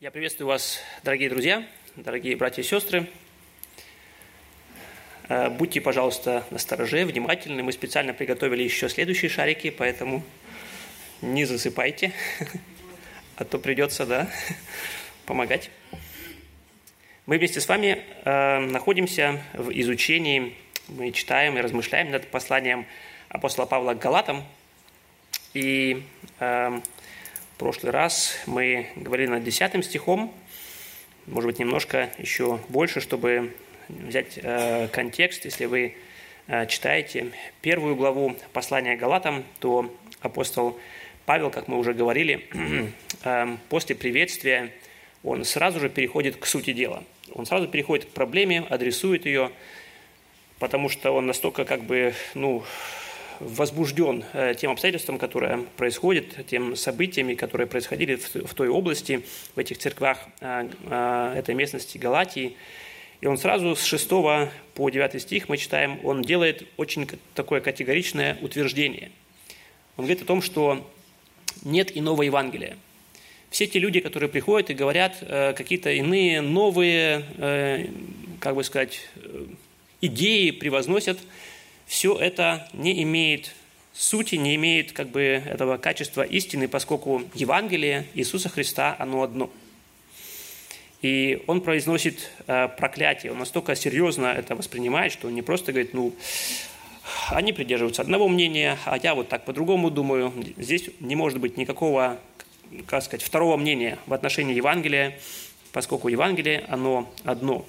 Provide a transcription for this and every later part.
Я приветствую вас, дорогие друзья, дорогие братья и сестры. Э, будьте, пожалуйста, настороже, внимательны. Мы специально приготовили еще следующие шарики, поэтому не засыпайте, а то придется, да, помогать. Мы вместе с вами э, находимся в изучении, мы читаем и размышляем над посланием апостола Павла к Галатам. И э, в прошлый раз мы говорили над 10 стихом, может быть, немножко еще больше, чтобы взять э, контекст. Если вы э, читаете первую главу послания Галатам, то апостол Павел, как мы уже говорили, э, после приветствия он сразу же переходит к сути дела. Он сразу переходит к проблеме, адресует ее, потому что он настолько как бы, ну, возбужден э, тем обстоятельством, которое происходит, тем событиями, которые происходили в той области, в этих церквах э, э, этой местности Галатии. И он сразу с 6 по 9 стих мы читаем, он делает очень такое категоричное утверждение. Он говорит о том, что нет иного Евангелия. Все те люди, которые приходят и говорят какие-то иные новые, как бы сказать, идеи превозносят – все это не имеет сути, не имеет как бы этого качества истины, поскольку Евангелие Иисуса Христа, оно одно. И он произносит э, проклятие, он настолько серьезно это воспринимает, что он не просто говорит, ну, они придерживаются одного мнения, а я вот так по-другому думаю. Здесь не может быть никакого, как сказать, второго мнения в отношении Евангелия, поскольку Евангелие, оно одно.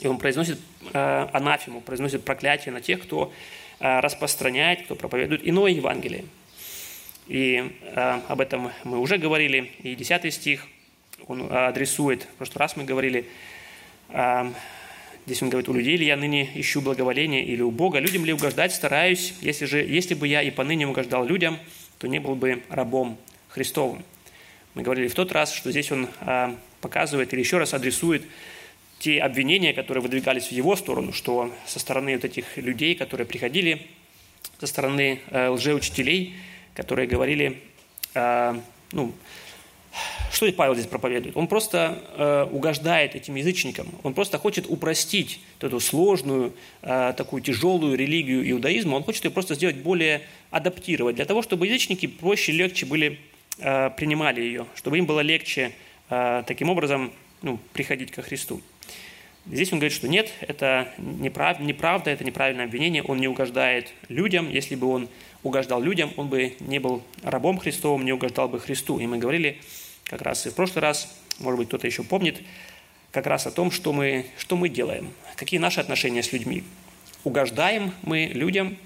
И он произносит э, анафему, произносит проклятие на тех, кто э, распространяет, кто проповедует иное Евангелие. И э, об этом мы уже говорили. И 10 стих он адресует, в прошлый раз мы говорили, э, здесь он говорит, у людей ли я ныне ищу благоволение или у Бога, людям ли угождать стараюсь, если, же, если бы я и поныне угождал людям, то не был бы рабом Христовым. Мы говорили в тот раз, что здесь он э, показывает или еще раз адресует те обвинения, которые выдвигались в его сторону, что со стороны вот этих людей, которые приходили, со стороны э, лжеучителей, которые говорили, э, ну, что Павел здесь проповедует? Он просто э, угождает этим язычникам, он просто хочет упростить эту сложную, э, такую тяжелую религию иудаизма, он хочет ее просто сделать более адаптировать, для того, чтобы язычники проще, легче были, э, принимали ее, чтобы им было легче э, таким образом ну, приходить ко Христу. Здесь он говорит, что нет, это неправда, неправда, это неправильное обвинение, он не угождает людям. Если бы он угождал людям, он бы не был рабом Христовым, не угождал бы Христу. И мы говорили как раз и в прошлый раз, может быть, кто-то еще помнит, как раз о том, что мы, что мы делаем, какие наши отношения с людьми. Угождаем мы людям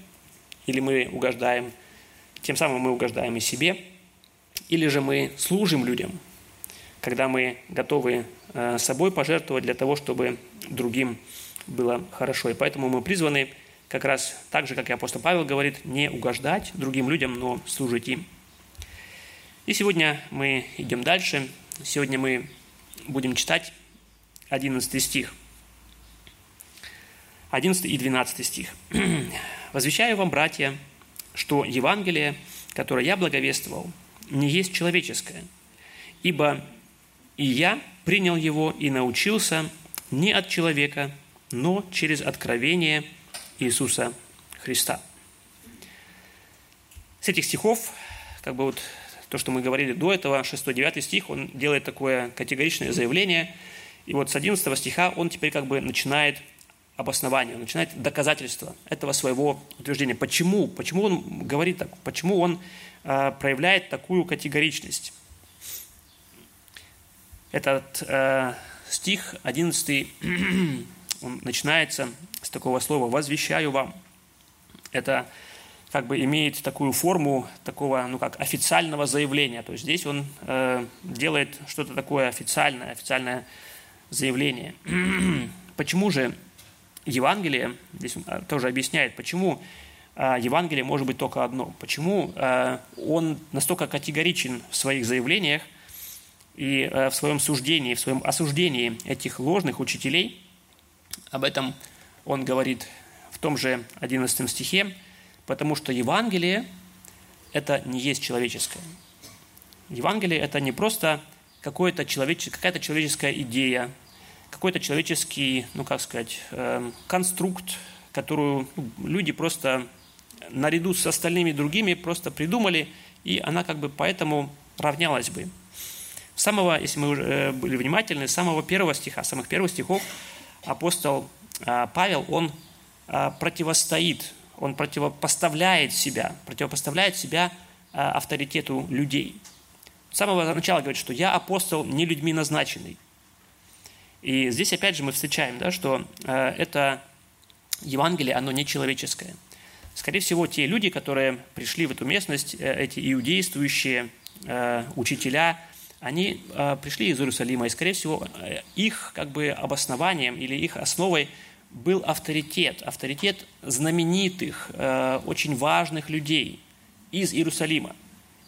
или мы угождаем, тем самым мы угождаем и себе, или же мы служим людям, когда мы готовы э, собой пожертвовать для того, чтобы другим было хорошо. И поэтому мы призваны как раз так же, как и апостол Павел говорит, не угождать другим людям, но служить им. И сегодня мы идем дальше. Сегодня мы будем читать 11 стих. 11 и 12 стих. «Возвещаю вам, братья, что Евангелие, которое я благовествовал, не есть человеческое, ибо и я принял его и научился не от человека, но через откровение Иисуса Христа. С этих стихов, как бы вот то, что мы говорили до этого, 6-9 стих, он делает такое категоричное заявление. И вот с 11 стиха он теперь как бы начинает обоснование, начинает доказательство этого своего утверждения. Почему? Почему он говорит так? Почему он э, проявляет такую категоричность? Этот э, стих 11, он начинается с такого слова «возвещаю вам». Это как бы имеет такую форму такого, ну как, официального заявления. То есть здесь он э, делает что-то такое официальное, официальное заявление. почему же Евангелие, здесь он э, тоже объясняет, почему э, Евангелие может быть только одно, почему э, он настолько категоричен в своих заявлениях, и э, в своем суждении, в своем осуждении этих ложных учителей, об этом он говорит в том же 11 стихе, потому что Евангелие – это не есть человеческое. Евангелие – это не просто какая-то человеческая, идея, какой-то человеческий, ну как сказать, э, конструкт, которую ну, люди просто наряду с остальными другими просто придумали, и она как бы поэтому равнялась бы. С самого, если мы уже э, были внимательны, с самого первого стиха, самых первых стихов апостол э, Павел, он э, противостоит, он противопоставляет себя, противопоставляет себя авторитету людей. С самого начала говорит, что я апостол не людьми назначенный. И здесь опять же мы встречаем, да, что это Евангелие, оно не человеческое. Скорее всего, те люди, которые пришли в эту местность, э, эти иудействующие э, учителя, они э, пришли из Иерусалима, и, скорее всего, их как бы обоснованием или их основой был авторитет, авторитет знаменитых, очень важных людей из Иерусалима.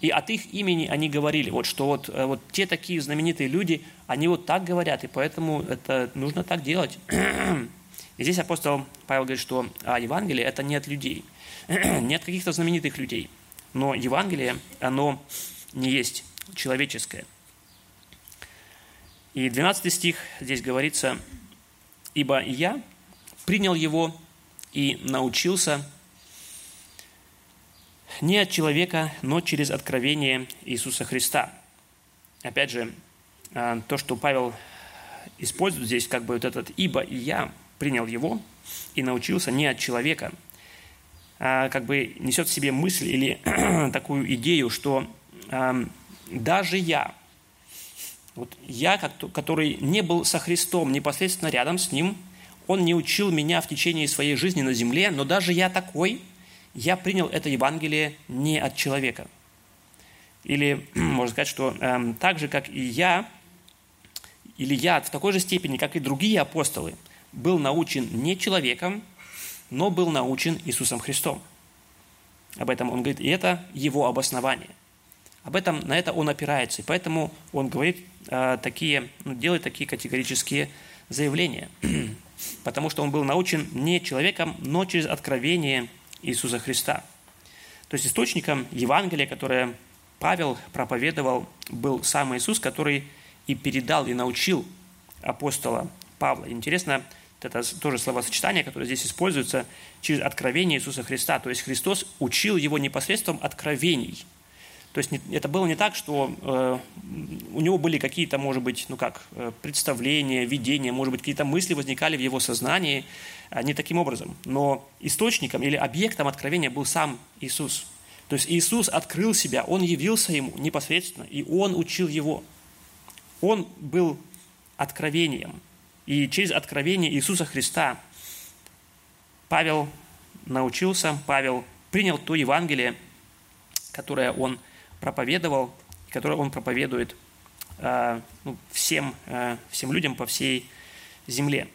И от их имени они говорили, вот, что вот, вот те такие знаменитые люди, они вот так говорят, и поэтому это нужно так делать. И здесь апостол Павел говорит, что а Евангелие – это не от людей, не от каких-то знаменитых людей. Но Евангелие, оно не есть человеческое. И 12 стих здесь говорится, «Ибо я принял его и научился не от человека, но через откровение Иисуса Христа». Опять же, а, то, что Павел использует здесь, как бы вот этот «ибо я», принял его и научился не от человека, а как бы несет в себе мысль или такую идею, что даже я, вот я, который не был со Христом непосредственно рядом с Ним, Он не учил меня в течение своей жизни на земле, но даже я такой, я принял это Евангелие не от человека. Или можно сказать, что э, так же, как и я, или я в такой же степени, как и другие апостолы – был научен не человеком, но был научен Иисусом Христом. Об этом он говорит, и это его обоснование. Об этом, на это он опирается, и поэтому он говорит э, такие, ну, делает такие категорические заявления. Потому что он был научен не человеком, но через откровение Иисуса Христа. То есть источником Евангелия, которое Павел проповедовал, был сам Иисус, который и передал, и научил апостола Павла. Интересно, это тоже словосочетание, которое здесь используется через откровение Иисуса Христа. То есть Христос учил его непосредством откровений. То есть это было не так, что э, у него были какие-то, может быть, ну как, э, представления, видения, может быть, какие-то мысли возникали в его сознании, а не таким образом. Но источником или объектом откровения был сам Иисус. То есть Иисус открыл себя, Он явился ему непосредственно, и Он учил его. Он был откровением – и через откровение Иисуса Христа Павел научился, Павел принял то Евангелие, которое он проповедовал, которое он проповедует э, ну, всем, э, всем людям по всей земле.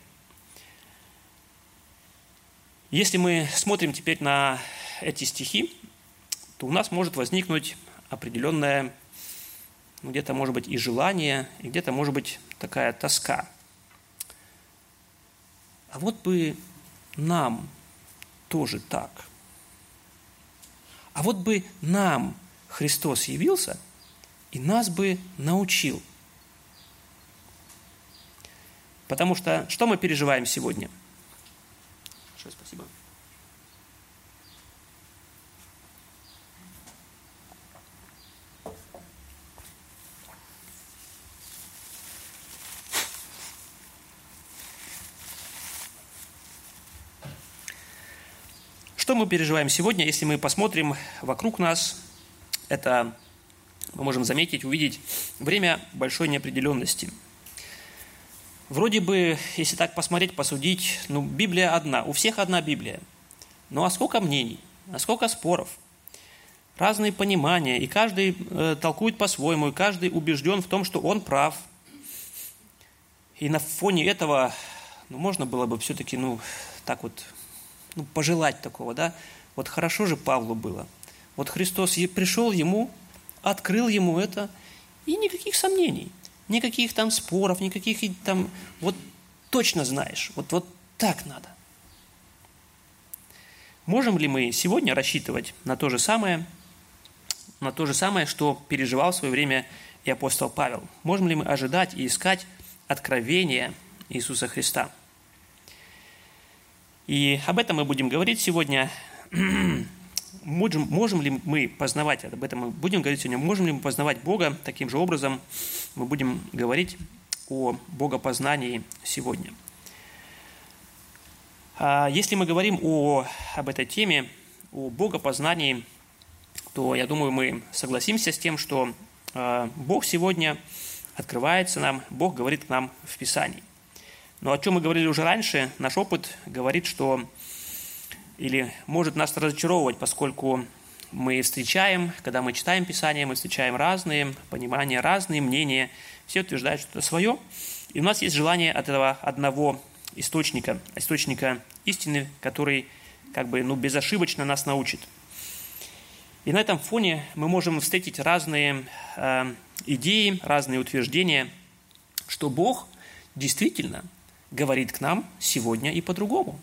Если мы смотрим теперь на эти стихи, то у нас может возникнуть определенное, ну, где-то, может быть, и желание, и где-то, может быть, такая тоска – а вот бы нам тоже так. А вот бы нам Христос явился и нас бы научил. Потому что что мы переживаем сегодня? Большое спасибо. Что мы переживаем сегодня, если мы посмотрим вокруг нас, это мы можем заметить, увидеть время большой неопределенности. Вроде бы, если так посмотреть, посудить, ну, Библия одна, у всех одна Библия. Ну, а сколько мнений, а сколько споров, разные понимания, и каждый э, толкует по-своему, и каждый убежден в том, что он прав. И на фоне этого, ну, можно было бы все-таки, ну, так вот ну, пожелать такого, да. Вот хорошо же Павлу было. Вот Христос пришел ему, открыл ему это, и никаких сомнений, никаких там споров, никаких там, вот точно знаешь, вот, вот так надо. Можем ли мы сегодня рассчитывать на то же самое, на то же самое, что переживал в свое время и апостол Павел. Можем ли мы ожидать и искать откровения Иисуса Христа? И об этом мы будем говорить сегодня. Можем, можем ли мы познавать, об этом мы будем говорить сегодня, можем ли мы познавать Бога таким же образом, мы будем говорить о богопознании сегодня. А если мы говорим о, об этой теме, о богопознании, то я думаю, мы согласимся с тем, что а, Бог сегодня открывается нам, Бог говорит к нам в Писании. Но о чем мы говорили уже раньше, наш опыт говорит, что или может нас разочаровывать, поскольку мы встречаем, когда мы читаем Писание, мы встречаем разные понимания, разные мнения, все утверждают что-то свое, и у нас есть желание от этого одного источника, источника истины, который как бы ну, безошибочно нас научит. И на этом фоне мы можем встретить разные э, идеи, разные утверждения, что Бог действительно говорит к нам сегодня и по-другому.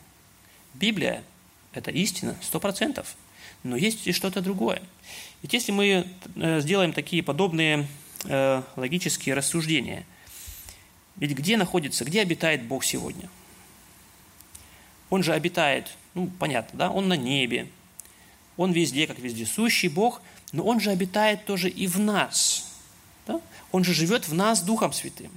Библия – это истина, сто процентов. Но есть и что-то другое. Ведь если мы э, сделаем такие подобные э, логические рассуждения, ведь где находится, где обитает Бог сегодня? Он же обитает, ну, понятно, да, Он на небе, Он везде, как вездесущий Бог, но Он же обитает тоже и в нас. Да? Он же живет в нас Духом Святым.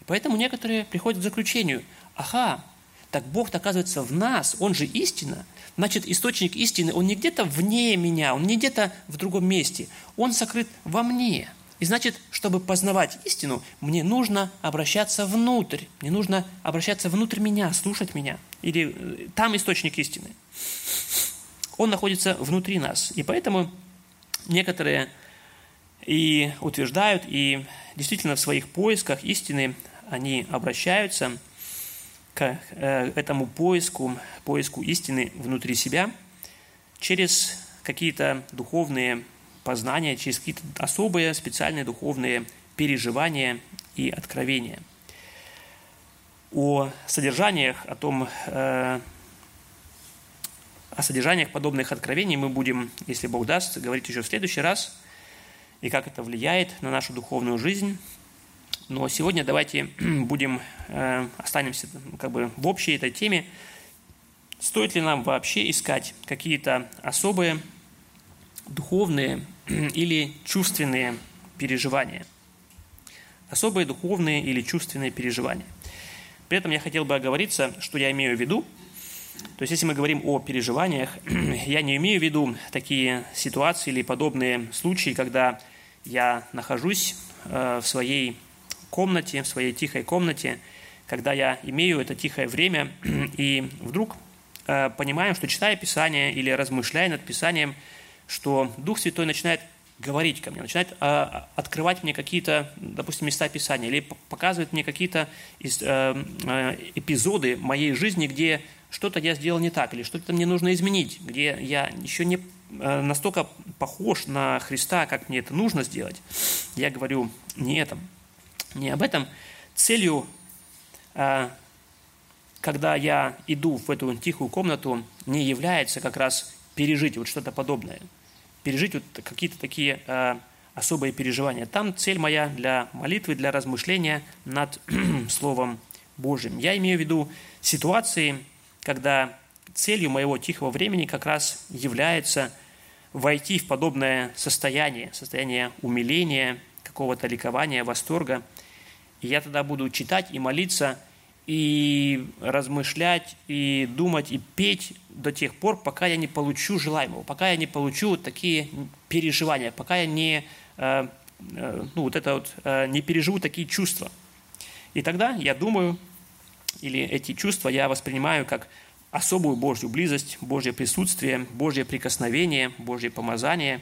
И поэтому некоторые приходят к заключению, ага, так Бог оказывается в нас, Он же истина. Значит, источник истины, Он не где-то вне меня, Он не где-то в другом месте. Он сокрыт во мне. И значит, чтобы познавать истину, мне нужно обращаться внутрь. Мне нужно обращаться внутрь меня, слушать меня. Или э, там источник истины. Он находится внутри нас. И поэтому некоторые и утверждают, и действительно в своих поисках истины они обращаются к э, этому поиску, поиску истины внутри себя через какие-то духовные познания, через какие-то особые специальные духовные переживания и откровения. О содержаниях, о том, э, о содержаниях подобных откровений мы будем, если Бог даст, говорить еще в следующий раз, и как это влияет на нашу духовную жизнь. Но сегодня давайте будем, э, останемся как бы в общей этой теме. Стоит ли нам вообще искать какие-то особые духовные или чувственные переживания? Особые духовные или чувственные переживания. При этом я хотел бы оговориться, что я имею в виду. То есть, если мы говорим о переживаниях, я не имею в виду такие ситуации или подобные случаи, когда я нахожусь э, в своей комнате, в своей тихой комнате, когда я имею это тихое время, и вдруг э, понимаю, что читая Писание или размышляя над Писанием, что Дух Святой начинает говорить ко мне, начинает э, открывать мне какие-то, допустим, места Писания, или показывает мне какие-то э, э, эпизоды моей жизни, где что-то я сделал не так, или что-то мне нужно изменить, где я еще не э, настолько похож на Христа, как мне это нужно сделать. Я говорю не этом не об этом. Целью, а, когда я иду в эту тихую комнату, не является как раз пережить вот что-то подобное. Пережить вот какие-то такие а, особые переживания. Там цель моя для молитвы, для размышления над Словом Божьим. Я имею в виду ситуации, когда целью моего тихого времени как раз является войти в подобное состояние, состояние умиления, какого-то ликования, восторга – я тогда буду читать и молиться, и размышлять, и думать, и петь до тех пор, пока я не получу желаемого, пока я не получу такие переживания, пока я не, э, э, ну, вот это вот, э, не переживу такие чувства. И тогда я думаю, или эти чувства я воспринимаю как особую Божью близость, Божье присутствие, Божье прикосновение, Божье помазание.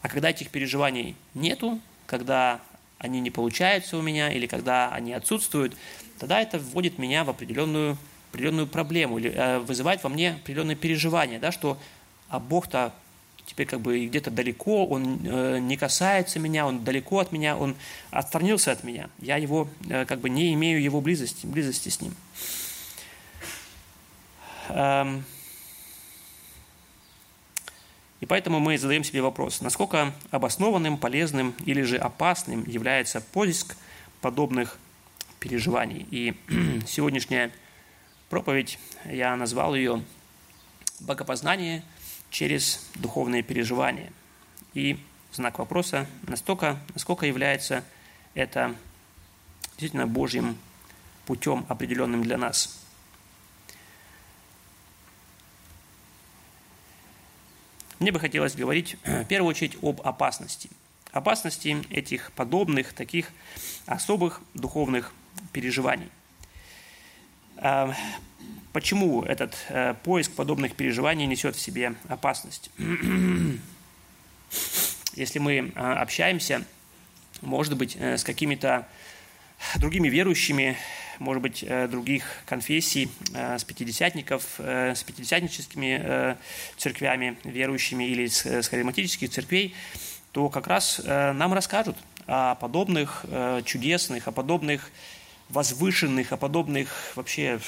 А когда этих переживаний нету, когда они не получаются у меня, или когда они отсутствуют, тогда это вводит меня в определенную, определенную проблему, или э, вызывает во мне определенное переживание, да, что а Бог-то теперь как бы где-то далеко, он э, не касается меня, он далеко от меня, он отстранился от меня. Я его э, как бы не имею его близости, близости с ним. Эм. И поэтому мы задаем себе вопрос, насколько обоснованным, полезным или же опасным является поиск подобных переживаний. И сегодняшняя проповедь, я назвал ее «Богопознание через духовные переживания». И знак вопроса, настолько, насколько является это действительно Божьим путем, определенным для нас. Мне бы хотелось говорить в первую очередь об опасности. Опасности этих подобных, таких особых духовных переживаний. А, почему этот э, поиск подобных переживаний несет в себе опасность? Если мы а, общаемся, может быть, э, с какими-то другими верующими, может быть, э, других конфессий, с пятидесятников, с пятидесятническими церквями верующими или с харизматических церквей, то как раз нам расскажут о подобных чудесных, о подобных возвышенных, о подобных вообще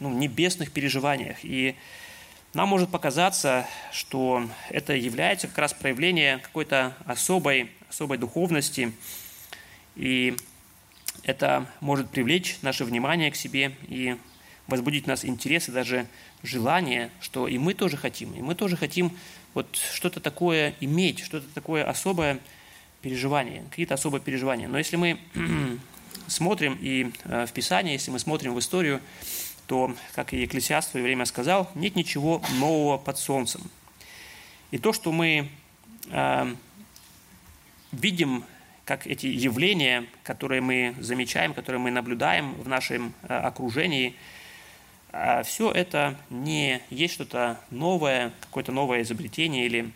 ну, небесных переживаниях. И нам может показаться, что это является как раз проявление какой-то особой, особой духовности, и это может привлечь наше внимание к себе и возбудить в нас интерес и даже желание, что и мы тоже хотим, и мы тоже хотим вот что-то такое иметь, что-то такое особое переживание, какие-то особые переживания. Но если мы смотрим и э, в Писании, если мы смотрим в историю, то, как и Екклесиаст в свое время сказал, нет ничего нового под солнцем. И то, что мы э, видим, как эти явления, которые мы замечаем, которые мы наблюдаем в нашем э, окружении, э, все это не есть что-то новое, какое-то новое изобретение или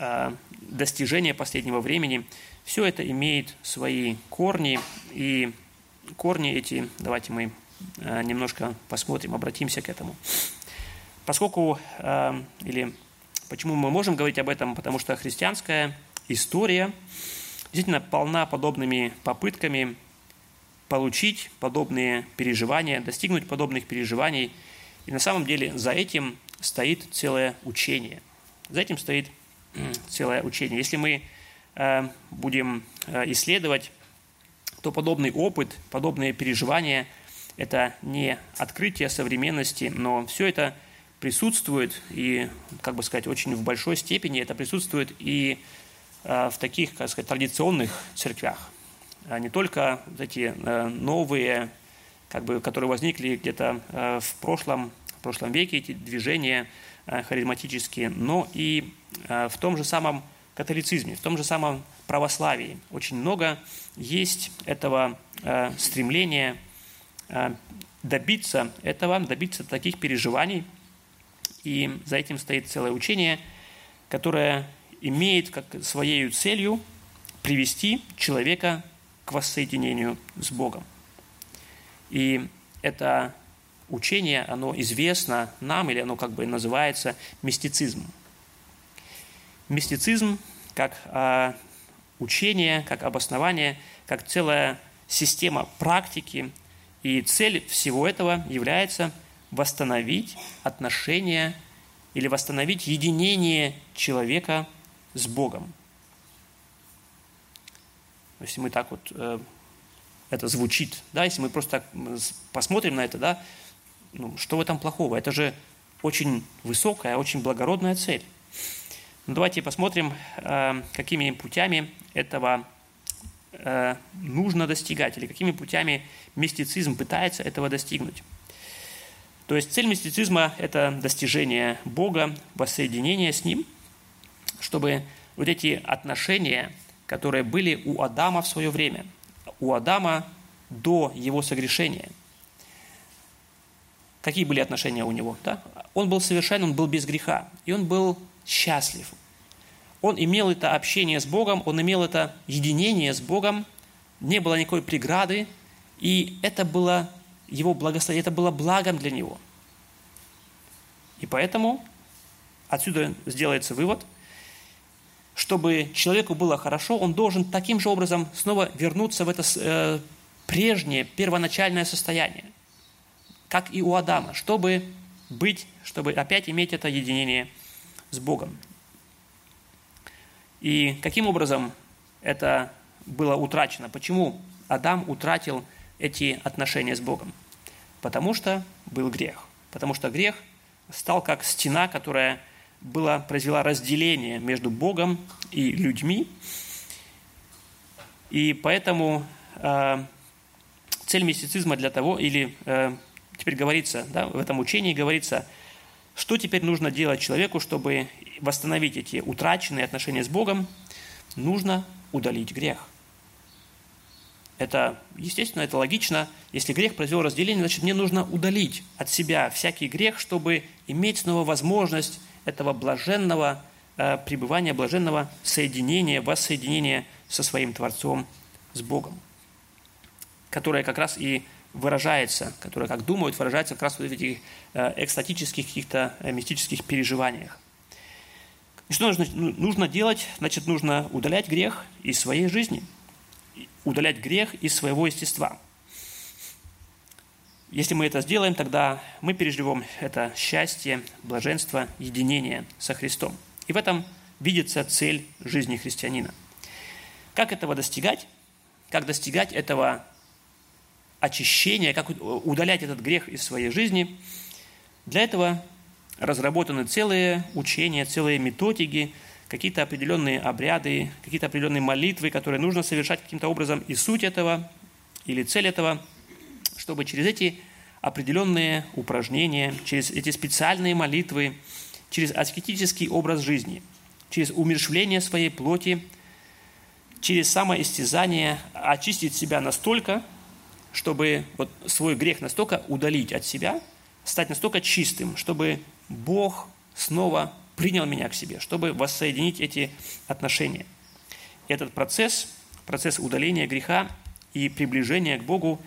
э, достижение последнего времени – все это имеет свои корни, и корни эти, давайте мы э, немножко посмотрим, обратимся к этому. Поскольку, или почему мы можем говорить об этом, потому что христианская история действительно полна подобными попытками получить подобные переживания, достигнуть подобных переживаний. И на самом деле за этим стоит целое учение. За этим стоит целое учение. Если мы Э, будем э, исследовать, то подобный опыт, подобные переживания – это не открытие современности, но все это присутствует и, как бы сказать, очень в большой степени это присутствует и в таких, как сказать, традиционных церквях. А не только эти новые, как бы, которые возникли где-то в прошлом, в прошлом веке, эти движения харизматические, но и в том же самом католицизме, в том же самом православии очень много есть этого э, стремления э, добиться этого, добиться таких переживаний. И за этим стоит целое учение, которое имеет как своей целью привести человека к воссоединению с Богом. И это учение, оно известно нам, или оно как бы называется мистицизм. Мистицизм как э, учение, как обоснование, как целая система практики. И цель всего этого является восстановить отношения или восстановить единение человека с Богом. Если мы так вот, э, это звучит, да, если мы просто так посмотрим на это, да, ну, что в этом плохого? Это же очень высокая, очень благородная цель. Ну, давайте посмотрим, э, какими путями этого э, нужно достигать, или какими путями мистицизм пытается этого достигнуть. То есть цель мистицизма – это достижение Бога, воссоединение с Ним, чтобы вот эти отношения, которые были у Адама в свое время, у Адама до его согрешения. Какие были отношения у него? Да? Он был совершен, он был без греха, и он был счастлив. Он имел это общение с Богом, он имел это единение с Богом, не было никакой преграды, и это было его благословение, это было благом для него. И поэтому отсюда сделается вывод, чтобы человеку было хорошо, он должен таким же образом снова вернуться в это э, прежнее, первоначальное состояние, как и у Адама, чтобы быть, чтобы опять иметь это единение с Богом. И каким образом это было утрачено? Почему Адам утратил эти отношения с Богом? Потому что был грех. Потому что грех стал как стена, которая была, произвела разделение между Богом и людьми. И поэтому э, цель мистицизма для того, или э, теперь говорится, да, в этом учении говорится, что теперь нужно делать человеку, чтобы восстановить эти утраченные отношения с Богом, нужно удалить грех. Это, естественно, это логично. Если грех произвел разделение, значит, мне нужно удалить от себя всякий грех, чтобы иметь снова возможность этого блаженного э, пребывания, блаженного соединения, воссоединения со своим Творцом, с Богом, которое как раз и выражается, которое, как думают, выражается как раз в этих э, экстатических каких-то э, мистических переживаниях. И что нужно, ну, нужно делать? Значит, нужно удалять грех из своей жизни, удалять грех из своего естества. Если мы это сделаем, тогда мы переживем это счастье, блаженство, единение со Христом. И в этом видится цель жизни христианина. Как этого достигать? Как достигать этого очищения, как удалять этот грех из своей жизни? Для этого разработаны целые учения, целые методики, какие-то определенные обряды, какие-то определенные молитвы, которые нужно совершать каким-то образом. И суть этого или цель этого, чтобы через эти определенные упражнения, через эти специальные молитвы, через аскетический образ жизни, через умершвление своей плоти, через самоистязание очистить себя настолько, чтобы вот свой грех настолько удалить от себя, стать настолько чистым, чтобы Бог снова принял меня к себе, чтобы воссоединить эти отношения. Этот процесс, процесс удаления греха и приближения к Богу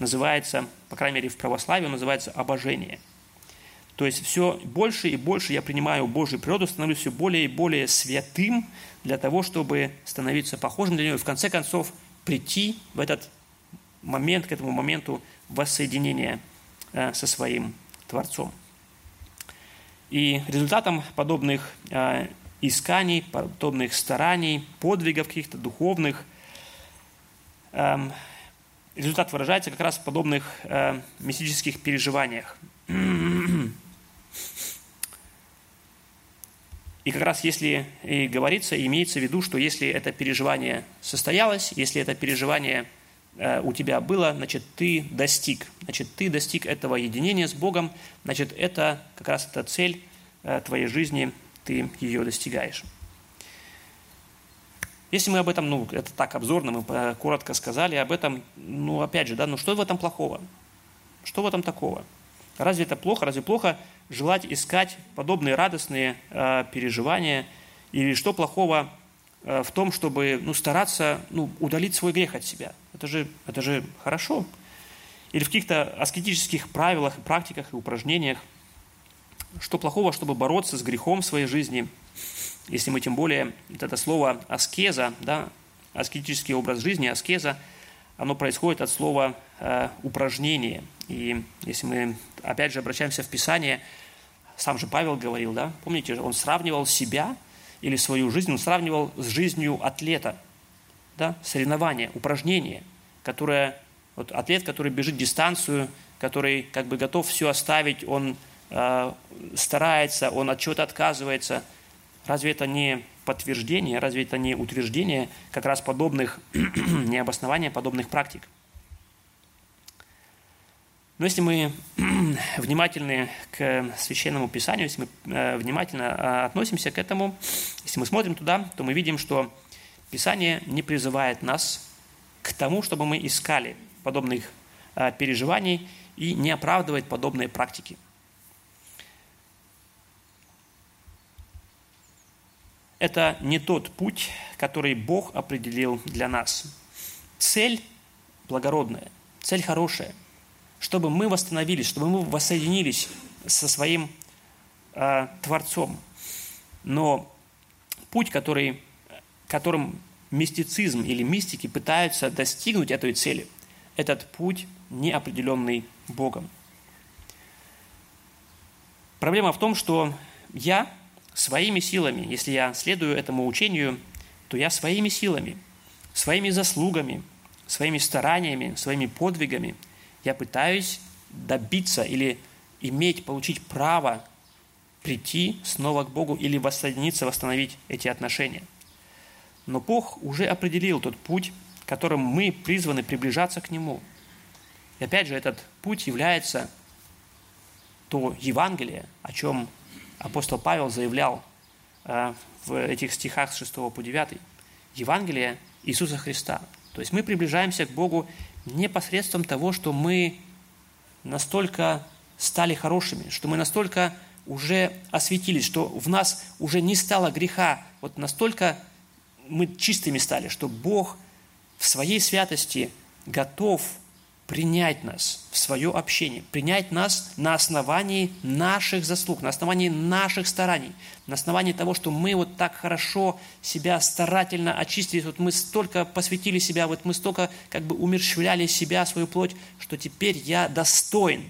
называется, по крайней мере в православии, называется обожение. То есть все больше и больше я принимаю Божью природу, становлюсь все более и более святым для того, чтобы становиться похожим на нее и в конце концов прийти в этот момент, к этому моменту воссоединения э, со своим Творцом. И результатом подобных э, исканий, подобных стараний, подвигов каких-то духовных, эм, результат выражается как раз в подобных э, мистических переживаниях. И как раз если и говорится, имеется в виду, что если это переживание состоялось, если это переживание Э, у тебя было, значит, ты достиг. Значит, ты достиг этого единения с Богом, значит, это как раз эта цель э, твоей жизни, ты ее достигаешь. Если мы об этом, ну, это так обзорно, мы коротко сказали об этом, ну, опять же, да, ну, что в этом плохого? Что в этом такого? Разве это плохо? Разве плохо желать искать подобные радостные э, переживания? Или что плохого Э, в том, чтобы ну, стараться ну, удалить свой грех от себя. Это же, это же хорошо. Или в каких-то аскетических правилах, практиках и упражнениях. Что плохого, чтобы бороться с грехом в своей жизни, если мы тем более, вот это слово аскеза, да, аскетический образ жизни, аскеза, оно происходит от слова э, упражнение. И если мы опять же обращаемся в Писание, сам же Павел говорил, да, помните, он сравнивал себя – или свою жизнь он сравнивал с жизнью атлета. Да? Соревнование, упражнение, которое, вот атлет, который бежит дистанцию, который как бы готов все оставить, он э, старается, он от чего-то отказывается. Разве это не подтверждение, разве это не утверждение как раз подобных, не обоснования подобных практик? Но если мы внимательны к Священному Писанию, если мы э, внимательно э, относимся к этому, если мы смотрим туда, то мы видим, что Писание не призывает нас к тому, чтобы мы искали подобных э, переживаний и не оправдывает подобные практики. Это не тот путь, который Бог определил для нас. Цель благородная, цель хорошая – чтобы мы восстановились, чтобы мы воссоединились со своим э, Творцом. Но путь, который, которым мистицизм или мистики пытаются достигнуть этой цели, этот путь не определенный Богом. Проблема в том, что я своими силами, если я следую этому учению, то я своими силами, своими заслугами, своими стараниями, своими подвигами я пытаюсь добиться или иметь, получить право прийти снова к Богу или воссоединиться, восстановить эти отношения. Но Бог уже определил тот путь, которым мы призваны приближаться к Нему. И опять же, этот путь является то Евангелие, о чем апостол Павел заявлял э, в этих стихах с 6 по 9. Евангелие Иисуса Христа. То есть мы приближаемся к Богу не посредством того, что мы настолько стали хорошими, что мы настолько уже осветились, что в нас уже не стало греха, вот настолько мы чистыми стали, что Бог в своей святости готов принять нас в свое общение, принять нас на основании наших заслуг, на основании наших стараний, на основании того, что мы вот так хорошо себя старательно очистили, вот мы столько посвятили себя, вот мы столько как бы умерщвляли себя, свою плоть, что теперь я достоин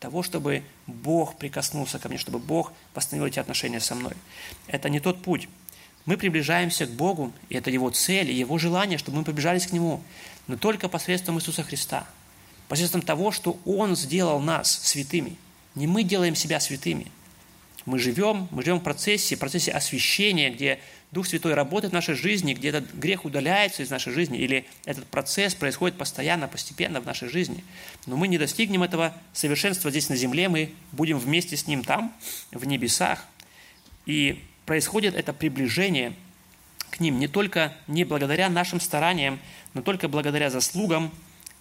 того, чтобы Бог прикоснулся ко мне, чтобы Бог восстановил эти отношения со мной. Это не тот путь. Мы приближаемся к Богу, и это Его цель, и Его желание, чтобы мы приближались к Нему, но только посредством Иисуса Христа – посредством того, что Он сделал нас святыми. Не мы делаем себя святыми. Мы живем, мы живем в процессе, в процессе освящения, где Дух Святой работает в нашей жизни, где этот грех удаляется из нашей жизни, или этот процесс происходит постоянно, постепенно в нашей жизни. Но мы не достигнем этого совершенства здесь на земле, мы будем вместе с Ним там, в небесах. И происходит это приближение к Ним не только не благодаря нашим стараниям, но только благодаря заслугам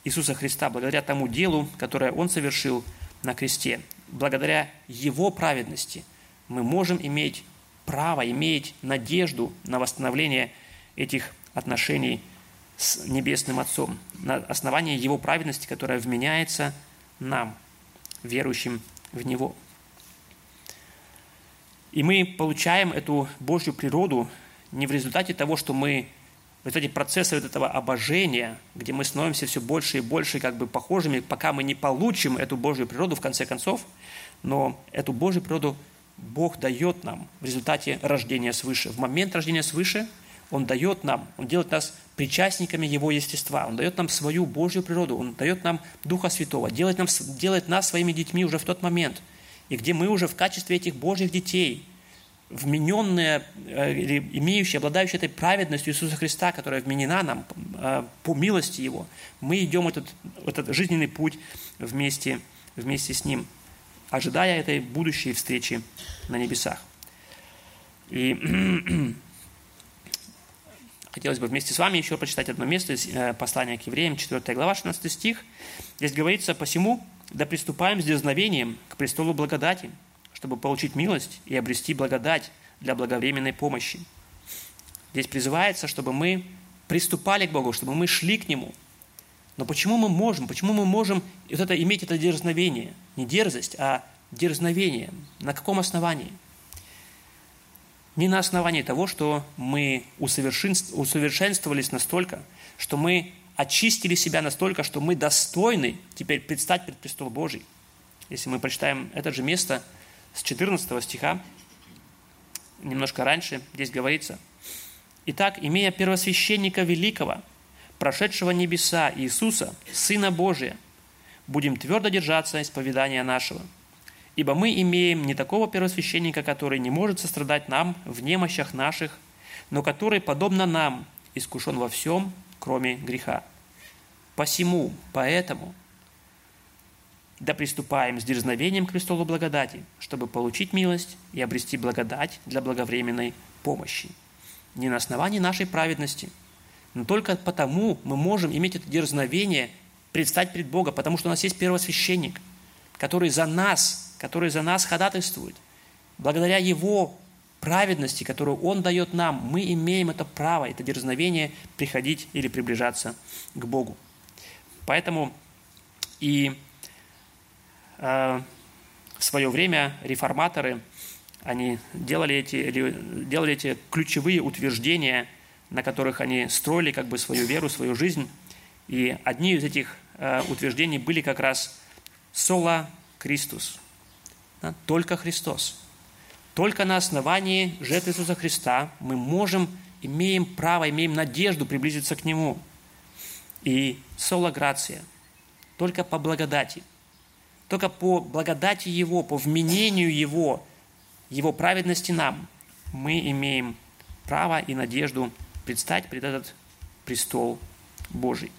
Иисуса Христа, благодаря тому делу, которое Он совершил на кресте, благодаря Его праведности, мы можем иметь право, иметь надежду на восстановление этих отношений с Небесным Отцом, на основании Его праведности, которая вменяется нам, верующим в Него. И мы получаем эту Божью природу не в результате того, что мы вот эти процессы вот этого обожения, где мы становимся все больше и больше как бы похожими, пока мы не получим эту Божью природу в конце концов, но эту Божью природу Бог дает нам в результате рождения свыше. В момент рождения свыше Он дает нам, Он делает нас причастниками Его естества, Он дает нам свою Божью природу, Он дает нам Духа Святого, делает, нам, делает нас своими детьми уже в тот момент, и где мы уже в качестве этих Божьих детей – вмененные, э, или имеющие, обладающие этой праведностью Иисуса Христа, которая вменена нам э, по милости Его, мы идем этот, этот жизненный путь вместе, вместе с Ним, ожидая этой будущей встречи на небесах. И хотелось бы вместе с вами еще прочитать одно место из э, послания к евреям, 4 глава, 16 стих. Здесь говорится, «Посему да приступаем с дерзновением к престолу благодати, чтобы получить милость и обрести благодать для благовременной помощи. Здесь призывается, чтобы мы приступали к Богу, чтобы мы шли к Нему. Но почему мы можем, почему мы можем вот это, иметь это дерзновение? Не дерзость, а дерзновение. На каком основании? Не на основании того, что мы усовершенствовались настолько, что мы очистили себя настолько, что мы достойны теперь предстать пред престол Божий. Если мы прочитаем это же место – с 14 стиха, немножко раньше, здесь говорится, «Итак, имея первосвященника великого, прошедшего небеса Иисуса, Сына Божия, будем твердо держаться исповедания нашего. Ибо мы имеем не такого первосвященника, который не может сострадать нам в немощах наших, но который, подобно нам, искушен во всем, кроме греха. Посему, поэтому, да приступаем с дерзновением к престолу благодати, чтобы получить милость и обрести благодать для благовременной помощи. Не на основании нашей праведности, но только потому мы можем иметь это дерзновение предстать пред Бога, потому что у нас есть первосвященник, который за нас, который за нас ходатайствует. Благодаря Его праведности, которую Он дает нам, мы имеем это право, это дерзновение приходить или приближаться к Богу. Поэтому и в свое время реформаторы, они делали эти, делали эти ключевые утверждения, на которых они строили как бы свою веру, свою жизнь. И одни из этих э, утверждений были как раз «Соло Христос», только Христос. Только на основании жертвы Иисуса Христа мы можем имеем право, имеем надежду приблизиться к Нему. И соло грация, только по благодати, только по благодати Его, по вменению Его, Его праведности нам, мы имеем право и надежду предстать пред этот престол Божий.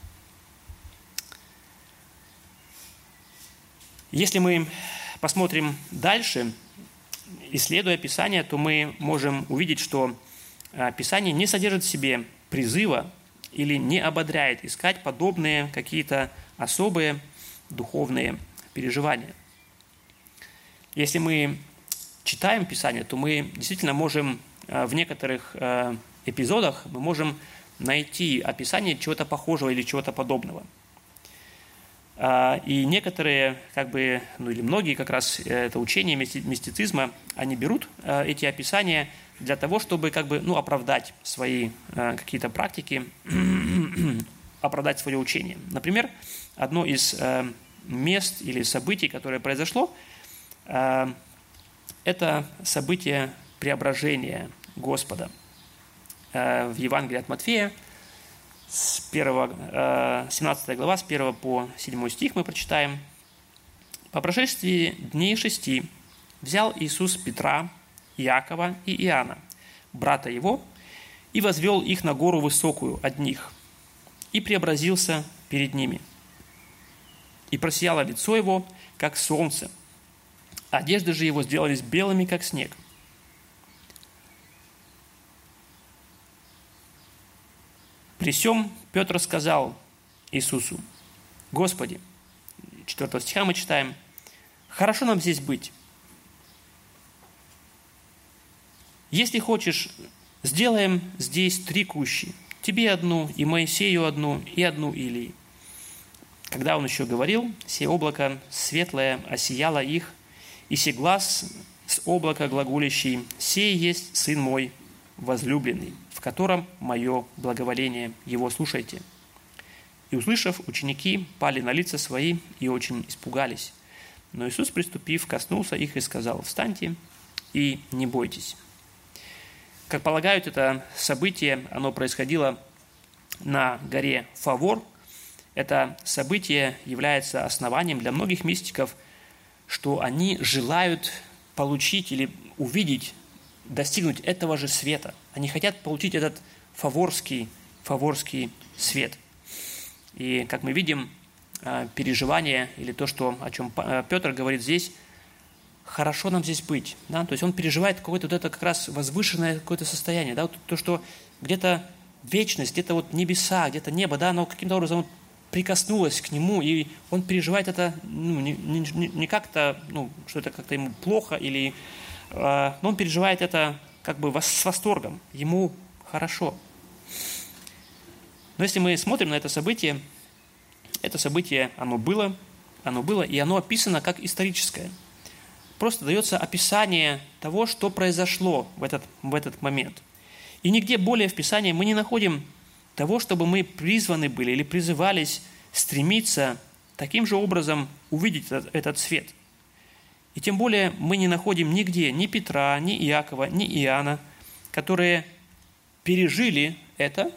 Если мы посмотрим дальше, исследуя Писание, то мы можем увидеть, что а, Писание не содержит в себе призыва или не ободряет искать подобные какие-то особые духовные переживания. Если мы читаем Писание, то мы действительно можем а, в некоторых а, эпизодах мы можем найти описание чего-то похожего или чего-то подобного. И некоторые, как бы, ну или многие как раз э, это учение мистицизма, они берут эти описания для того, чтобы как бы, ну, оправдать свои э, какие-то практики, оправдать свое учение. Например, одно из э, мест или событий, которое произошло, э, это событие преображения Господа. Э, в Евангелии от Матфея, с 1, э, 17 глава, с 1 по 7 стих мы прочитаем. «По прошествии дней шести взял Иисус Петра, Иакова и Иоанна, брата его, и возвел их на гору высокую одних, и преобразился перед ними. И просияло лицо его, как солнце, одежды же его сделались белыми, как снег. При всем Петр сказал Иисусу, Господи, 4 стиха мы читаем, хорошо нам здесь быть, Если хочешь, сделаем здесь три кущи. Тебе одну, и Моисею одну, и одну Илии. Когда он еще говорил, все облако светлое осияло их, и се глаз с облака глаголящий, «Сей есть Сын мой, возлюбленный, в котором мое благоволение, его слушайте». И, услышав, ученики пали на лица свои и очень испугались. Но Иисус, приступив, коснулся их и сказал, «Встаньте и не бойтесь». Как полагают, это событие, оно происходило на горе Фавор. Это событие является основанием для многих мистиков, что они желают получить или увидеть, достигнуть этого же света. Они хотят получить этот фаворский, фаворский свет. И, как мы видим, э, переживание или то, что, о чем э, Петр говорит здесь – хорошо нам здесь быть. Да? То есть он переживает какое-то вот это как раз возвышенное какое-то состояние. Да? Вот то, что где-то вечность, где-то вот небеса, где-то небо, да, оно каким-то образом вот прикоснулось к нему, и он переживает это ну, не, не, не как-то, ну, что это как-то ему плохо, или, э, но он переживает это как бы с восторгом, ему хорошо. Но если мы смотрим на это событие, это событие, оно было, оно было, и оно описано как историческое – просто дается описание того, что произошло в этот, в этот момент. И нигде более в Писании мы не находим того, чтобы мы призваны были или призывались стремиться таким же образом увидеть этот, этот свет. И тем более мы не находим нигде ни Петра, ни Иакова, ни Иоанна, которые пережили это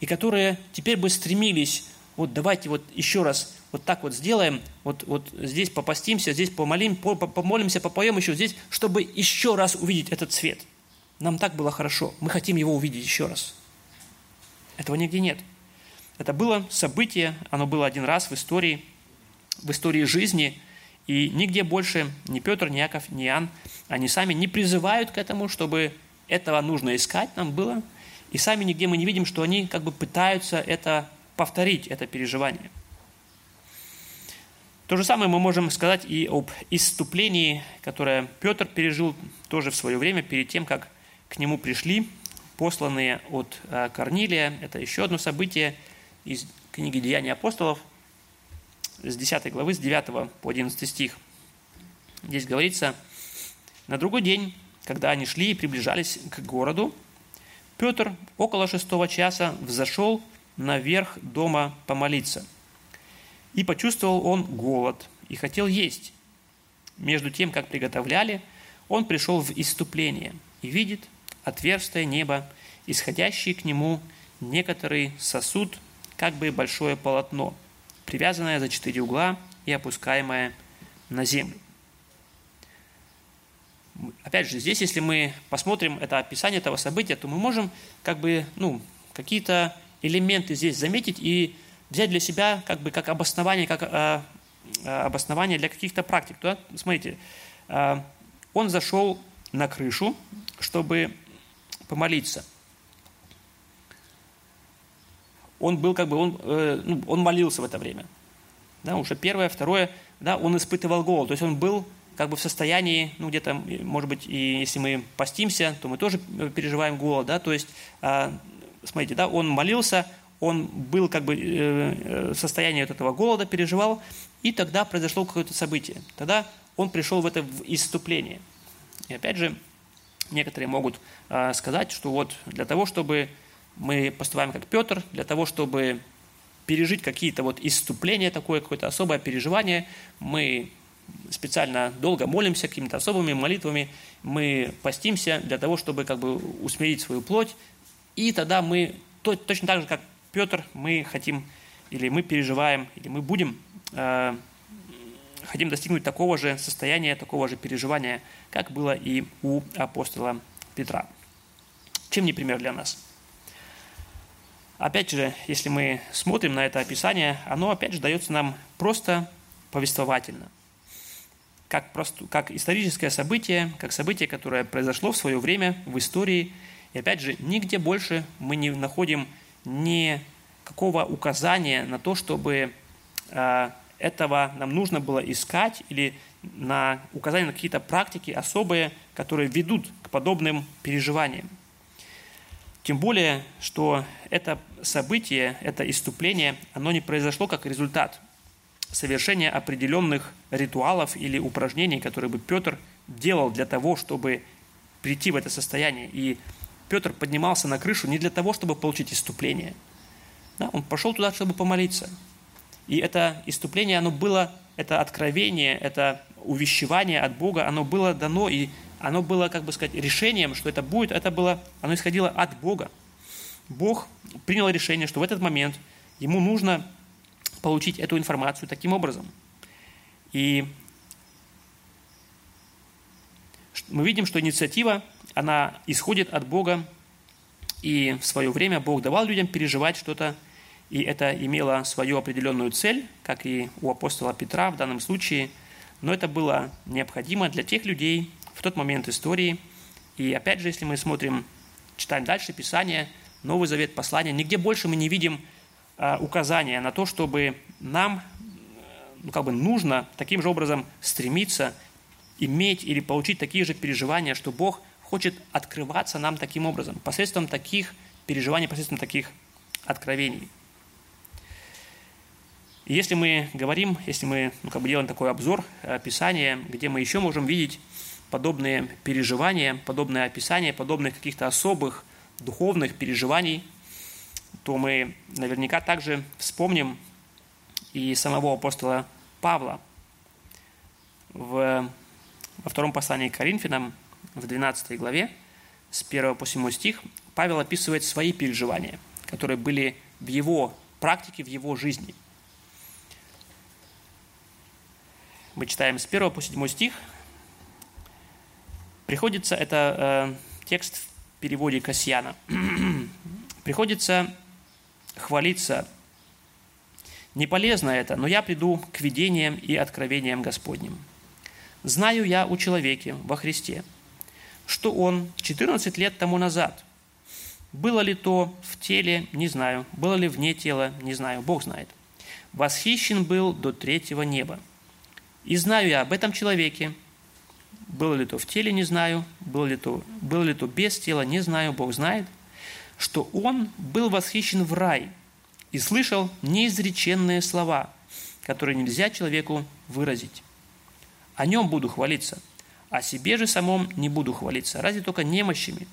и которые теперь бы стремились, вот давайте вот еще раз вот так вот сделаем, вот, вот здесь попастимся, здесь помолим, помолимся, попоем еще здесь, чтобы еще раз увидеть этот цвет. Нам так было хорошо, мы хотим его увидеть еще раз. Этого нигде нет. Это было событие, оно было один раз в истории, в истории жизни, и нигде больше ни Петр, ни Яков, ни Иоанн, они сами не призывают к этому, чтобы этого нужно искать нам было, и сами нигде мы не видим, что они как бы пытаются это повторить, это переживание – то же самое мы можем сказать и об иступлении, которое Петр пережил тоже в свое время, перед тем, как к нему пришли посланные от э, Корнилия. Это еще одно событие из книги «Деяния апостолов» с 10 главы, с 9 по 11 стих. Здесь говорится, «На другой день, когда они шли и приближались к городу, Петр около шестого часа взошел наверх дома помолиться – и почувствовал он голод и хотел есть. Между тем, как приготовляли, он пришел в иступление и видит отверстие небо исходящий к нему некоторый сосуд, как бы большое полотно, привязанное за четыре угла и опускаемое на землю. Опять же, здесь, если мы посмотрим это описание этого события, то мы можем как бы, ну, какие-то элементы здесь заметить и взять для себя как бы как обоснование, как э, обоснование для каких-то практик. То, смотрите, э, он зашел на крышу, чтобы помолиться. Он был как бы, он, э, ну, он молился в это время. Да, уже первое, второе, да, он испытывал голод. То есть он был как бы в состоянии, ну где-то, может быть, и если мы постимся, то мы тоже переживаем голод, да, то есть, э, смотрите, да, он молился, он был как бы э, в состоянии вот этого голода, переживал, и тогда произошло какое-то событие. Тогда он пришел в это в иступление. И опять же, некоторые могут э, сказать, что вот для того, чтобы мы поступаем как Петр, для того, чтобы пережить какие-то вот иступления, такое какое-то особое переживание, мы специально долго молимся какими-то особыми молитвами, мы постимся для того, чтобы как бы усмирить свою плоть, и тогда мы точно так же, как Петр, мы хотим, или мы переживаем, или мы будем э, хотим достигнуть такого же состояния, такого же переживания, как было и у апостола Петра. Чем не пример для нас? Опять же, если мы смотрим на это описание, оно опять же дается нам просто повествовательно. Как, просто, как историческое событие, как событие, которое произошло в свое время в истории. И опять же, нигде больше мы не находим никакого указания на то, чтобы э, этого нам нужно было искать или на указание на какие-то практики особые, которые ведут к подобным переживаниям. Тем более, что это событие, это иступление, оно не произошло как результат совершения определенных ритуалов или упражнений, которые бы Петр делал для того, чтобы прийти в это состояние. И Петр поднимался на крышу не для того, чтобы получить иступление. Да, он пошел туда, чтобы помолиться. И это иступление, оно было, это откровение, это увещевание от Бога, оно было дано, и оно было, как бы сказать, решением, что это будет, это было, оно исходило от Бога. Бог принял решение, что в этот момент ему нужно получить эту информацию таким образом. И мы видим, что инициатива, она исходит от Бога, и в свое время Бог давал людям переживать что-то и это имело свою определенную цель, как и у апостола Петра в данном случае, но это было необходимо для тех людей в тот момент истории. И опять же, если мы смотрим, читаем дальше Писание, Новый Завет, послание, нигде больше мы не видим а, указания на то, чтобы нам ну, как бы нужно таким же образом стремиться иметь или получить такие же переживания, что Бог хочет открываться нам таким образом, посредством таких переживаний, посредством таких откровений. Если мы говорим, если мы ну, как бы делаем такой обзор э, Писания, где мы еще можем видеть подобные переживания, подобное описание, подобных каких-то особых духовных переживаний, то мы наверняка также вспомним и самого апостола Павла. В, во втором послании к Коринфянам, в 12 главе, с 1 по 7 стих, Павел описывает свои переживания, которые были в его практике, в его жизни – Мы читаем с 1 по 7 стих. Приходится, это э, текст в переводе Касьяна. Приходится хвалиться. Не полезно это, но я приду к видениям и откровениям Господним. Знаю я у человека во Христе, что он 14 лет тому назад, было ли то в теле, не знаю, было ли вне тела, не знаю, Бог знает, восхищен был до третьего неба – и знаю я об этом человеке, было ли то в теле, не знаю, было ли то, было ли то без тела, не знаю, Бог знает, что он был восхищен в рай и слышал неизреченные слова, которые нельзя человеку выразить. О нем буду хвалиться, о себе же самом не буду хвалиться, разве только немощами.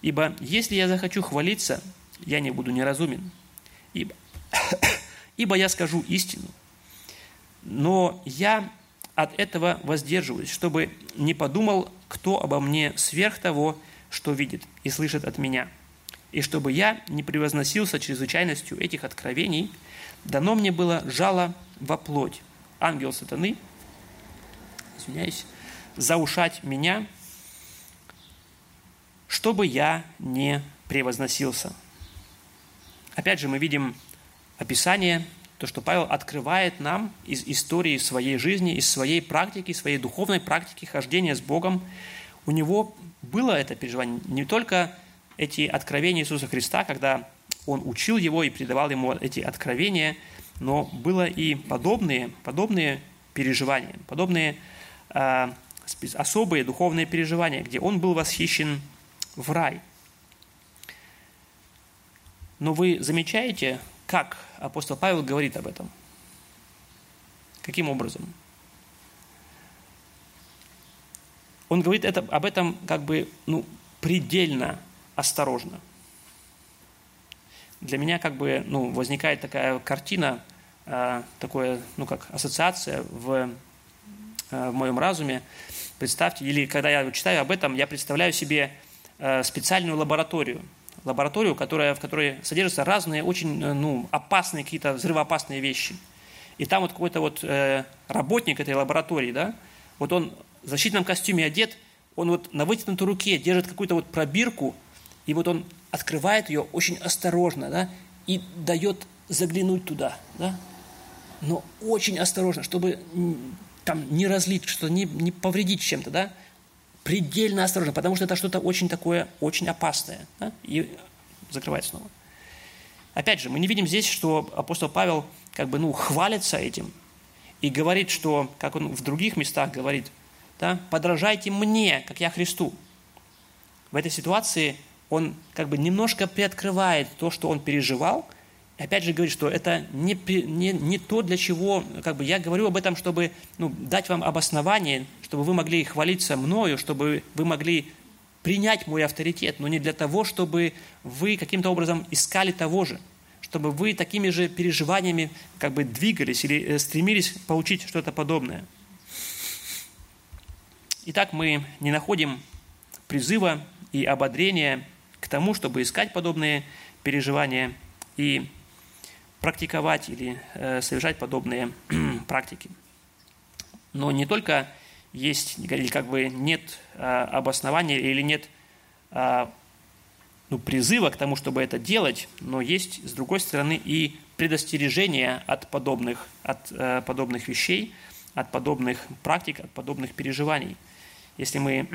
Ибо если я захочу хвалиться, я не буду неразумен. Ибо, ибо я скажу истину – но я от этого воздерживаюсь, чтобы не подумал, кто обо мне сверх того, что видит и слышит от меня. и чтобы я не превозносился чрезвычайностью этих откровений, дано мне было жало во плоть. Ангел сатаны, извиняюсь, заушать меня, чтобы я не превозносился. Опять же, мы видим описание, то, что Павел открывает нам из истории своей жизни, из своей практики, своей духовной практики хождения с Богом. У него было это переживание не только эти откровения Иисуса Христа, когда он учил его и передавал ему эти откровения, но было и подобные, подобные переживания, подобные э, особые духовные переживания, где он был восхищен в рай. Но вы замечаете, как апостол Павел говорит об этом? Каким образом? Он говорит это, об этом как бы ну, предельно осторожно. Для меня как бы ну, возникает такая картина, э, такое, ну как ассоциация в, э, в моем разуме. Представьте, или когда я читаю об этом, я представляю себе э, специальную лабораторию, лабораторию, которая, в которой содержатся разные очень э, ну, опасные, какие-то взрывоопасные вещи. И там вот какой-то вот э, работник этой лаборатории, да, вот он в защитном костюме одет, он вот на вытянутой руке держит какую-то вот пробирку, и вот он открывает ее очень осторожно, да, и дает заглянуть туда, да, но очень осторожно, чтобы там не разлить, что не, не повредить чем-то, да, предельно осторожно, потому что это что-то очень такое, очень опасное, да, и закрывает снова. Опять же, мы не видим здесь, что апостол Павел как бы, ну, хвалится этим и говорит, что, как он в других местах говорит, да, подражайте мне, как я Христу. В этой ситуации он как бы немножко приоткрывает то, что он переживал, опять же говорит, что это не, не, не то, для чего, как бы я говорю об этом, чтобы ну, дать вам обоснование, чтобы вы могли хвалиться мною, чтобы вы могли принять мой авторитет, но не для того, чтобы вы каким-то образом искали того же, чтобы вы такими же переживаниями как бы двигались или э, стремились получить что-то подобное. Итак, мы не находим призыва и ободрения к тому, чтобы искать подобные переживания и практиковать или э, совершать подобные практики. Но не только есть, или как бы нет э, обоснования или нет э, ну, призыва к тому, чтобы это делать, но есть, с другой стороны, и предостережение от подобных, от э, подобных вещей, от подобных практик, от подобных переживаний. Если мы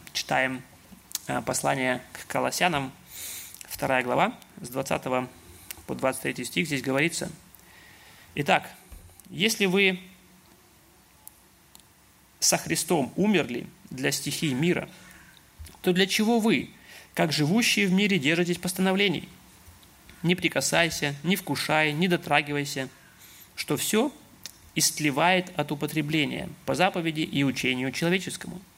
читаем Э, послание к Колоссянам, 2 глава, с 20 по 23 стих, здесь говорится, «Итак, если вы со Христом умерли для стихий мира, то для чего вы, как живущие в мире, держитесь постановлений? Не прикасайся, не вкушай, не дотрагивайся, что все истлевает от употребления по заповеди и учению человеческому –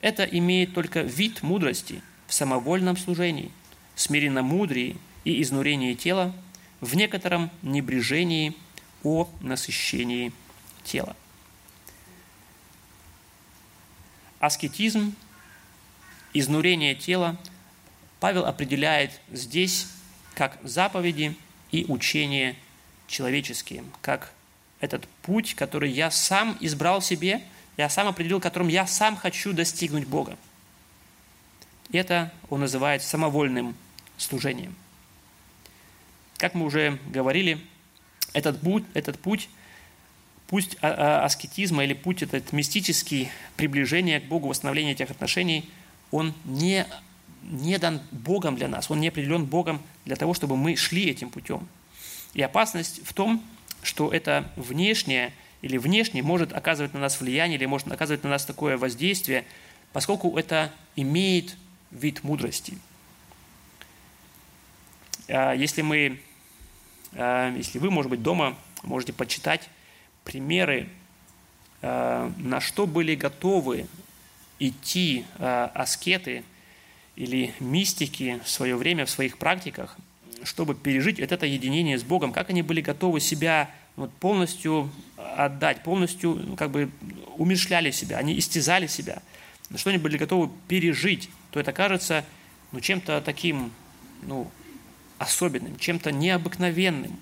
это имеет только вид мудрости в самовольном служении, смиренно-мудрии и изнурении тела, в некотором небрежении о насыщении тела. Аскетизм, изнурение тела Павел определяет здесь как заповеди и учения человеческие, как этот путь, который я сам избрал себе – я сам определил, которым я сам хочу достигнуть Бога. Это он называет самовольным служением. Как мы уже говорили, этот путь, этот путь пусть а, а, аскетизма или путь этот мистический приближение к Богу, восстановление этих отношений, он не, не дан Богом для нас, он не определен Богом для того, чтобы мы шли этим путем. И опасность в том, что это внешнее – или внешне может оказывать на нас влияние, или может оказывать на нас такое воздействие, поскольку это имеет вид мудрости. А если мы, а, если вы, может быть, дома можете почитать примеры, а, на что были готовы идти аскеты или мистики в свое время в своих практиках, чтобы пережить это единение с Богом, как они были готовы себя вот полностью отдать, полностью ну, как бы умершляли себя, они истязали себя, на что они были готовы пережить, то это кажется ну, чем-то таким ну, особенным, чем-то необыкновенным,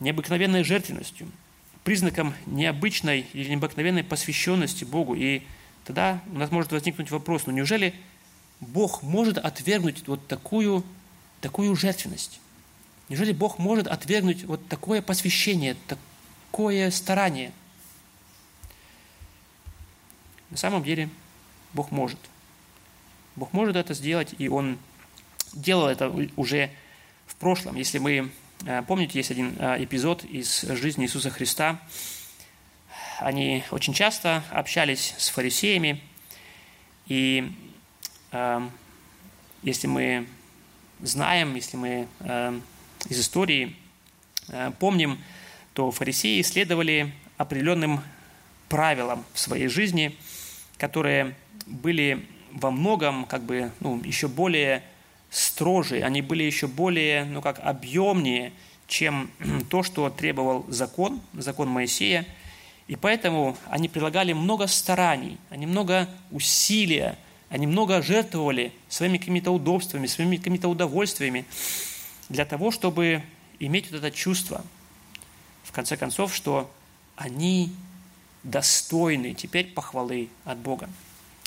необыкновенной жертвенностью, признаком необычной или необыкновенной посвященности Богу. И тогда у нас может возникнуть вопрос, ну неужели Бог может отвергнуть вот такую, такую жертвенность? Неужели Бог может отвергнуть вот такое посвящение, такое старание? На самом деле Бог может. Бог может это сделать, и Он делал это уже прошлом. Если мы э, помните, есть один э, эпизод из жизни Иисуса Христа. Они очень часто общались с фарисеями, и э, если мы знаем, если мы из истории помним, то фарисеи следовали определенным правилам в своей жизни, которые были во многом как бы ну, еще более строже, они были еще более, ну как, объемнее, чем то, что требовал закон, закон Моисея. И поэтому они прилагали много стараний, они много усилия, они много жертвовали своими какими-то удобствами, своими какими-то удовольствиями для того, чтобы иметь вот это чувство, в конце концов, что они достойны теперь похвалы от Бога.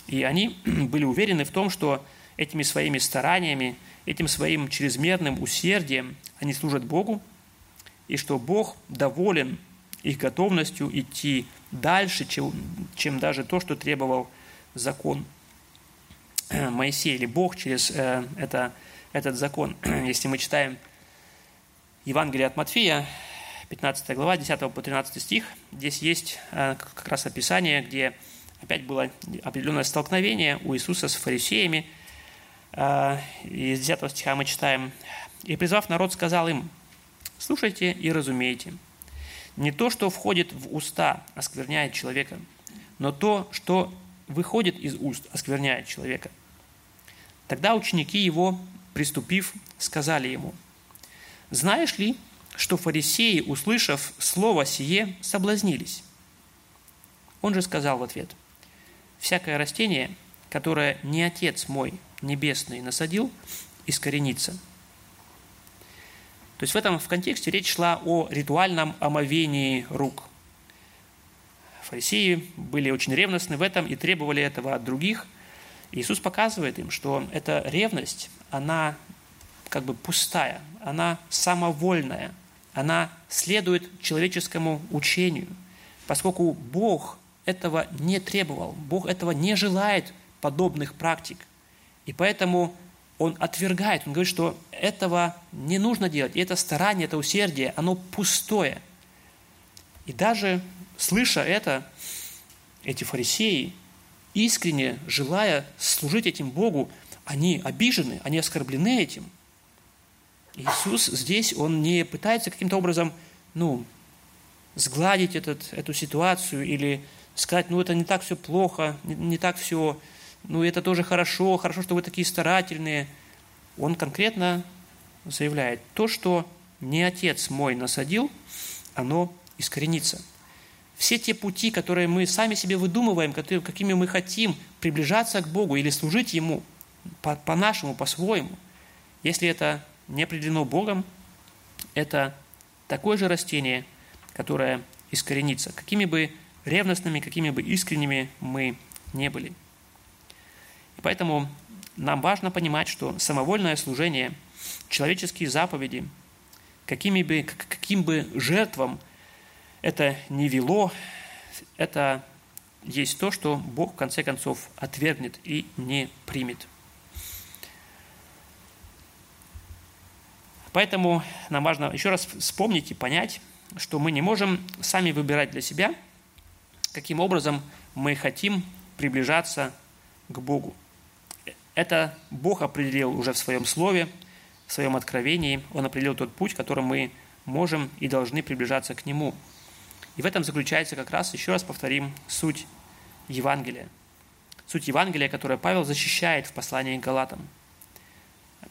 И они были уверены в том, что этими своими стараниями, этим своим чрезмерным усердием они служат Богу, и что Бог доволен их готовностью идти дальше, чем, чем даже то, что требовал закон Моисея, или Бог через э, это, этот закон. Если мы читаем Евангелие от Матфея, 15 глава, 10 по 13 стих, здесь есть э, как раз описание, где опять было определенное столкновение у Иисуса с фарисеями. Э, из 10 стиха мы читаем, «И призвав народ, сказал им, слушайте и разумейте, не то, что входит в уста, оскверняет человека, но то, что выходит из уст, оскверняет человека». Тогда ученики его, приступив, сказали ему, «Знаешь ли, что фарисеи, услышав слово сие, соблазнились. Он же сказал в ответ, «Всякое растение, которое не Отец мой небесный насадил, искоренится». То есть в этом в контексте речь шла о ритуальном омовении рук. Фарисеи были очень ревностны в этом и требовали этого от других. Иисус показывает им, что эта ревность, она как бы пустая, она самовольная – она следует человеческому учению, поскольку Бог этого не требовал, Бог этого не желает подобных практик. И поэтому он отвергает, он говорит, что этого не нужно делать, и это старание, это усердие, оно пустое. И даже слыша это, эти фарисеи, искренне желая служить этим Богу, они обижены, они оскорблены этим – Иисус здесь, Он не пытается каким-то образом, ну, сгладить этот, эту ситуацию или сказать, ну, это не так все плохо, не, не так все, ну, это тоже хорошо, хорошо, что вы такие старательные. Он конкретно заявляет, то, что не Отец мой насадил, оно искоренится. Все те пути, которые мы сами себе выдумываем, какими мы хотим приближаться к Богу или служить Ему по-нашему, по по-своему, если это не определено Богом, это такое же растение, которое искоренится, какими бы ревностными, какими бы искренними мы не были. Поэтому нам важно понимать, что самовольное служение, человеческие заповеди, какими бы, каким бы жертвам это не вело, это есть то, что Бог в конце концов отвергнет и не примет. Поэтому нам важно еще раз вспомнить и понять, что мы не можем сами выбирать для себя, каким образом мы хотим приближаться к Богу. Это Бог определил уже в своем слове, в своем откровении. Он определил тот путь, которым мы можем и должны приближаться к Нему. И в этом заключается как раз, еще раз повторим, суть Евангелия. Суть Евангелия, которое Павел защищает в послании к Галатам –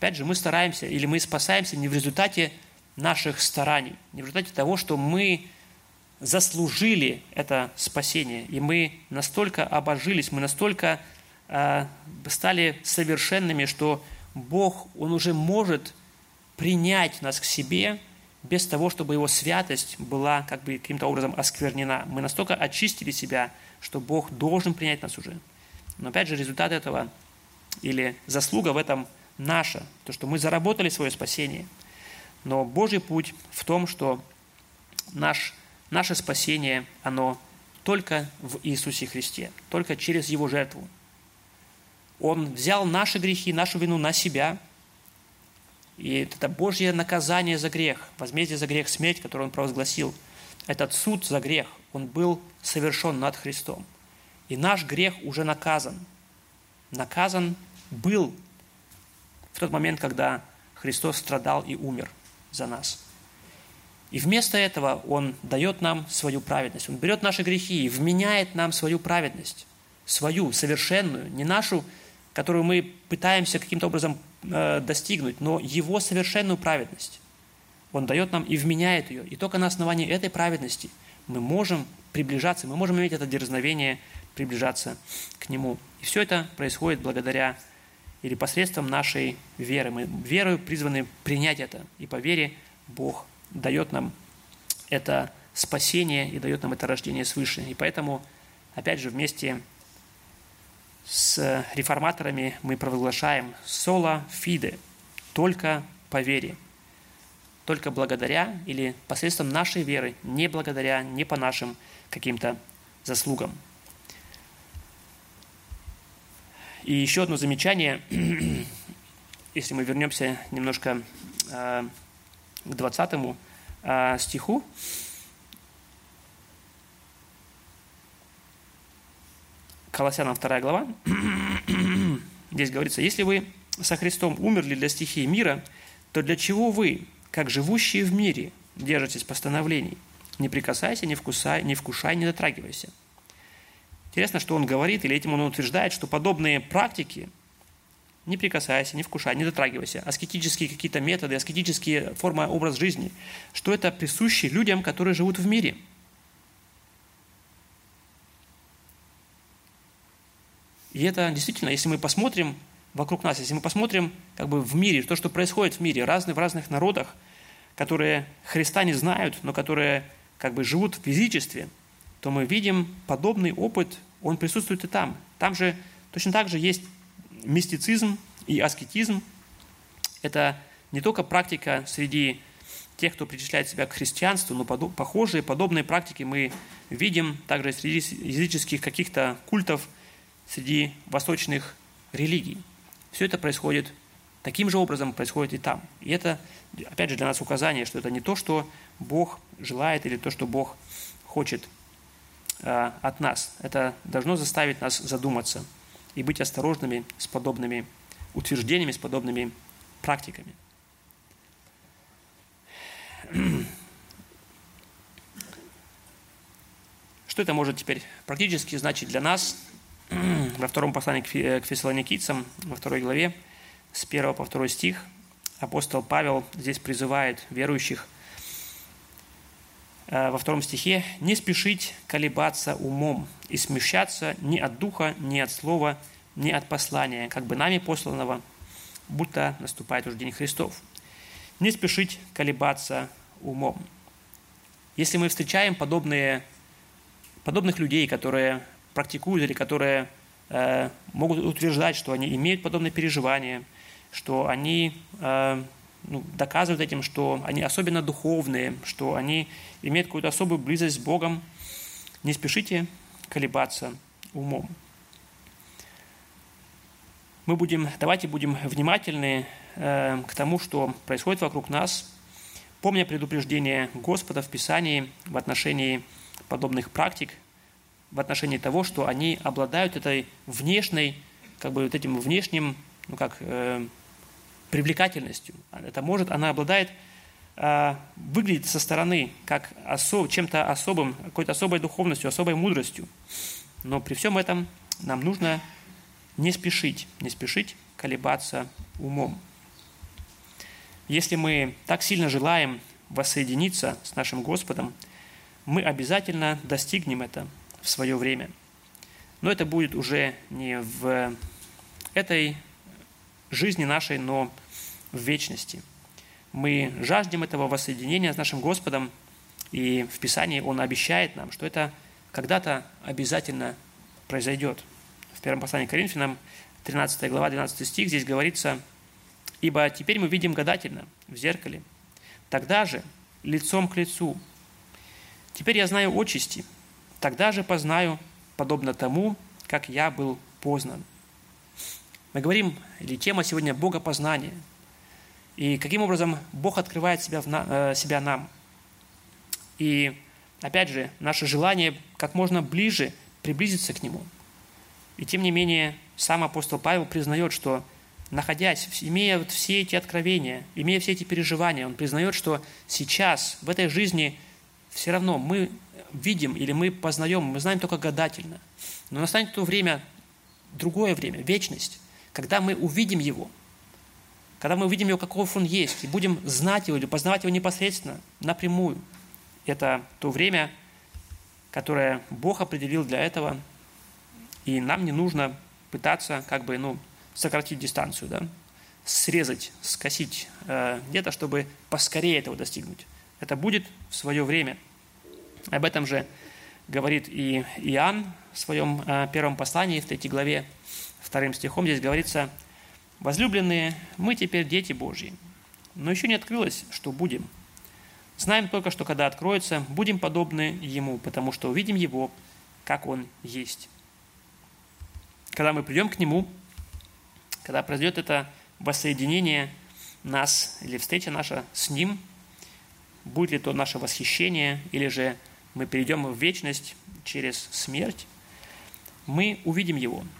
Опять же, мы стараемся или мы спасаемся не в результате наших стараний, не в результате того, что мы заслужили это спасение, и мы настолько обожились, мы настолько стали совершенными, что Бог, Он уже может принять нас к себе без того, чтобы Его святость была как бы каким-то образом осквернена. Мы настолько очистили себя, что Бог должен принять нас уже. Но опять же, результат этого или заслуга в этом наша, то, что мы заработали свое спасение. Но Божий путь в том, что наш, наше спасение, оно только в Иисусе Христе, только через Его жертву. Он взял наши грехи, нашу вину на себя, и это Божье наказание за грех, возмездие за грех, смерть, которую Он провозгласил, этот суд за грех, он был совершен над Христом. И наш грех уже наказан. Наказан был в тот момент, когда Христос страдал и умер за нас – и вместо этого Он дает нам свою праведность. Он берет наши грехи и вменяет нам свою праведность, свою, совершенную, не нашу, которую мы пытаемся каким-то образом э, достигнуть, но Его совершенную праведность. Он дает нам и вменяет ее. И только на основании этой праведности мы можем приближаться, мы можем иметь это дерзновение приближаться к Нему. И все это происходит благодаря или посредством нашей веры. Мы верою призваны принять это, и по вере Бог дает нам это спасение и дает нам это рождение свыше. И поэтому, опять же, вместе с реформаторами мы провозглашаем «соло фиде» – только по вере, только благодаря или посредством нашей веры, не благодаря, не по нашим каким-то заслугам. И еще одно замечание, если мы вернемся немножко а, к 20 а, стиху. Колоссянам 2 глава. Здесь говорится, если вы со Христом умерли для стихии мира, то для чего вы, как живущие в мире, держитесь постановлений? Не прикасайся, не вкусай, не вкушай, не дотрагивайся. Интересно, что он говорит, или этим он утверждает, что подобные практики – не прикасайся, не вкушай, не дотрагивайся. Аскетические какие-то методы, аскетические формы, образ жизни, что это присуще людям, которые живут в мире. И это действительно, если мы посмотрим вокруг нас, если мы посмотрим как бы в мире, то, что происходит в мире, разные, в разных народах, которые Христа не знают, но которые как бы живут в язычестве, то мы видим подобный опыт, он присутствует и там. Там же точно так же есть мистицизм и аскетизм – это не только практика среди тех, кто причисляет себя к христианству, но похожие, подобные практики мы видим также среди языческих каких-то культов, среди восточных религий. Все это происходит таким же образом, происходит и там. И это, опять же, для нас указание, что это не то, что Бог желает или то, что Бог хочет э, от нас. Это должно заставить нас задуматься – и быть осторожными с подобными утверждениями, с подобными практиками. Что это может теперь практически значить для нас? Во втором послании к фессалоникийцам, во второй главе, с 1 по 2 стих, апостол Павел здесь призывает верующих – Э, во втором стихе, «Не спешить колебаться умом и смещаться ни от духа, ни от слова, ни от послания, как бы нами посланного, будто наступает уже день Христов. Не спешить колебаться умом». Если мы встречаем подобные, подобных людей, которые практикуют или которые э, могут утверждать, что они имеют подобные переживания, что они э, ну, доказывают этим, что они особенно духовные, что они имеют какую-то особую близость с Богом. Не спешите колебаться умом. Мы будем, давайте будем внимательны э, к тому, что происходит вокруг нас, помня предупреждение Господа в Писании в отношении подобных практик, в отношении того, что они обладают этой внешней, как бы вот этим внешним, ну как, э, привлекательностью. Это может, она обладает, э, выглядит со стороны как особ, чем-то особым, какой-то особой духовностью, особой мудростью. Но при всем этом нам нужно не спешить, не спешить колебаться умом. Если мы так сильно желаем воссоединиться с нашим Господом, мы обязательно достигнем это в свое время. Но это будет уже не в этой жизни нашей, но в вечности. Мы жаждем этого воссоединения с нашим Господом, и в Писании Он обещает нам, что это когда-то обязательно произойдет. В первом послании к Коринфянам, 13 глава, 12 стих, здесь говорится, «Ибо теперь мы видим гадательно в зеркале, тогда же лицом к лицу. Теперь я знаю отчасти, тогда же познаю, подобно тому, как я был познан». Мы говорим, или тема сегодня Богопознание. И каким образом Бог открывает себя, в на, э, себя нам. И опять же, наше желание как можно ближе приблизиться к Нему. И тем не менее, сам апостол Павел признает, что находясь, имея вот все эти откровения, имея все эти переживания, он признает, что сейчас, в этой жизни, все равно мы видим или мы познаем, мы знаем только гадательно. Но настанет то время, другое время, вечность, когда мы увидим Его, когда мы увидим Его, каков Он есть, и будем знать Его или познавать Его непосредственно, напрямую. Это то время, которое Бог определил для этого, и нам не нужно пытаться как бы, ну, сократить дистанцию, да, срезать, скосить э, где-то, чтобы поскорее этого достигнуть. Это будет в свое время. Об этом же говорит и Иоанн в своем э, первом послании, в третьей главе, вторым стихом здесь говорится, «Возлюбленные, мы теперь дети Божьи, но еще не открылось, что будем. Знаем только, что когда откроется, будем подобны Ему, потому что увидим Его, как Он есть». Когда мы придем к Нему, когда произойдет это воссоединение нас или встреча наша с Ним, будет ли то наше восхищение, или же мы перейдем в вечность через смерть, мы увидим Его –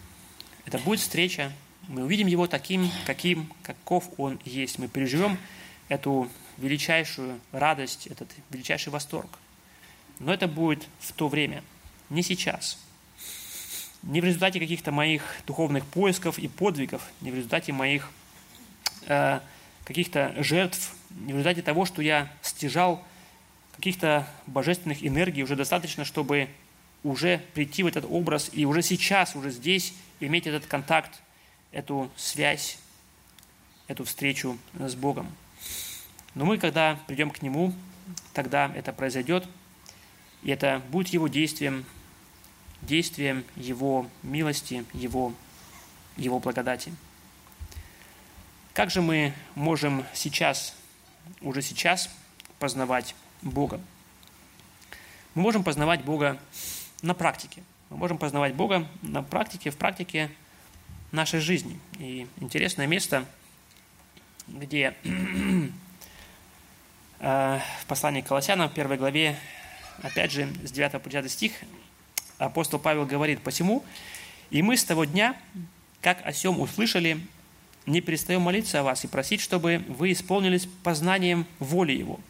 это будет встреча, мы увидим его таким, каким, каков он есть. Мы переживем эту величайшую радость, этот величайший восторг. Но это будет в то время, не сейчас. Не в результате каких-то моих духовных поисков и подвигов, не в результате моих э, каких-то жертв, в результате того, что я стяжал каких-то божественных энергий уже достаточно, чтобы уже прийти в этот образ и уже сейчас, уже здесь иметь этот контакт, эту связь, эту встречу с Богом. Но мы, когда придем к Нему, тогда это произойдет, и это будет Его действием, действием Его милости, Его, Его благодати. Как же мы можем сейчас, уже сейчас познавать Бога? Мы можем познавать Бога на практике. Мы можем познавать Бога на практике, в практике нашей жизни. И интересное место, где э, в послании к Колоссянам, в первой главе, опять же, с 9 по 10 стих, апостол Павел говорит, «Посему и мы с того дня, как о сем услышали, не перестаем молиться о вас и просить, чтобы вы исполнились познанием воли Его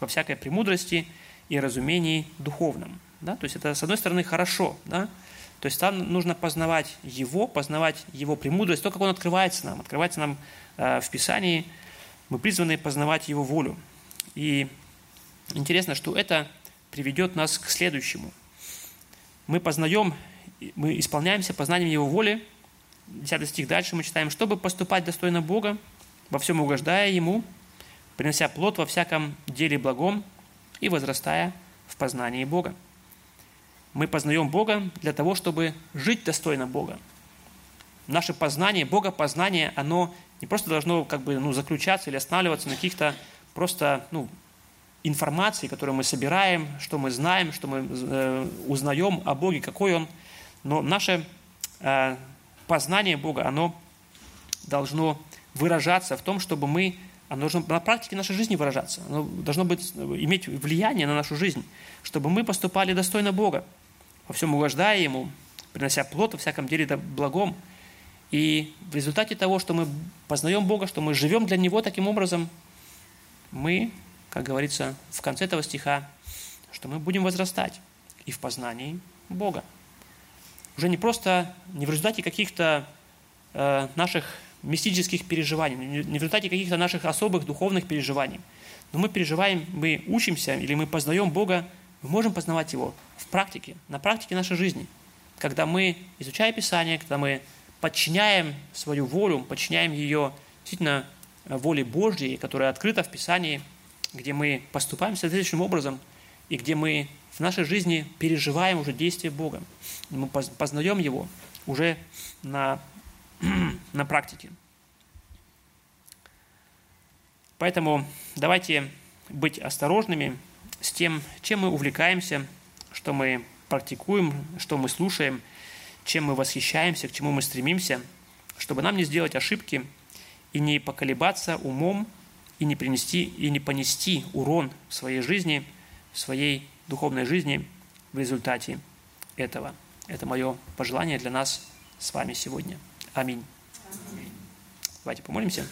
во всякой премудрости и разумении духовном, да? То есть это, с одной стороны, хорошо. Да? То есть там нужно познавать Его, познавать Его премудрость, то, как Он открывается нам. Открывается нам э, в Писании. Мы призваны познавать Его волю. И интересно, что это приведет нас к следующему. Мы познаем, мы исполняемся познанием Его воли. 10 стих дальше мы читаем, чтобы поступать достойно Бога, во всем угождая Ему, принося плод во всяком деле благом и возрастая в познании Бога мы познаем Бога для того, чтобы жить достойно Бога. Наше познание, Бога познание, оно не просто должно как бы, ну, заключаться или останавливаться на каких-то просто ну, информации, которую мы собираем, что мы знаем, что мы э, узнаем о Боге, какой Он. Но наше э, познание Бога, оно должно выражаться в том, чтобы мы оно должно на практике нашей жизни выражаться. Оно должно быть, иметь влияние на нашу жизнь, чтобы мы поступали достойно Бога во всем угождая Ему, принося плод во всяком деле благом. И в результате того, что мы познаем Бога, что мы живем для Него таким образом, мы, как говорится в конце этого стиха, что мы будем возрастать и в познании Бога. Уже не просто, не в результате каких-то э, наших мистических переживаний, не в результате каких-то наших особых духовных переживаний, но мы переживаем, мы учимся или мы познаем Бога мы можем познавать Его в практике, на практике нашей жизни. Когда мы, изучая Писание, когда мы подчиняем свою волю, подчиняем ее действительно воле Божьей, которая открыта в Писании, где мы поступаем соответствующим образом, и где мы в нашей жизни переживаем уже действие Бога. Мы познаем Его уже на, на практике. Поэтому давайте быть осторожными с тем, чем мы увлекаемся, что мы практикуем, что мы слушаем, чем мы восхищаемся, к чему мы стремимся, чтобы нам не сделать ошибки и не поколебаться умом и не принести и не понести урон в своей жизни, в своей духовной жизни в результате этого. Это мое пожелание для нас с вами сегодня. Аминь. Аминь. Давайте помолимся.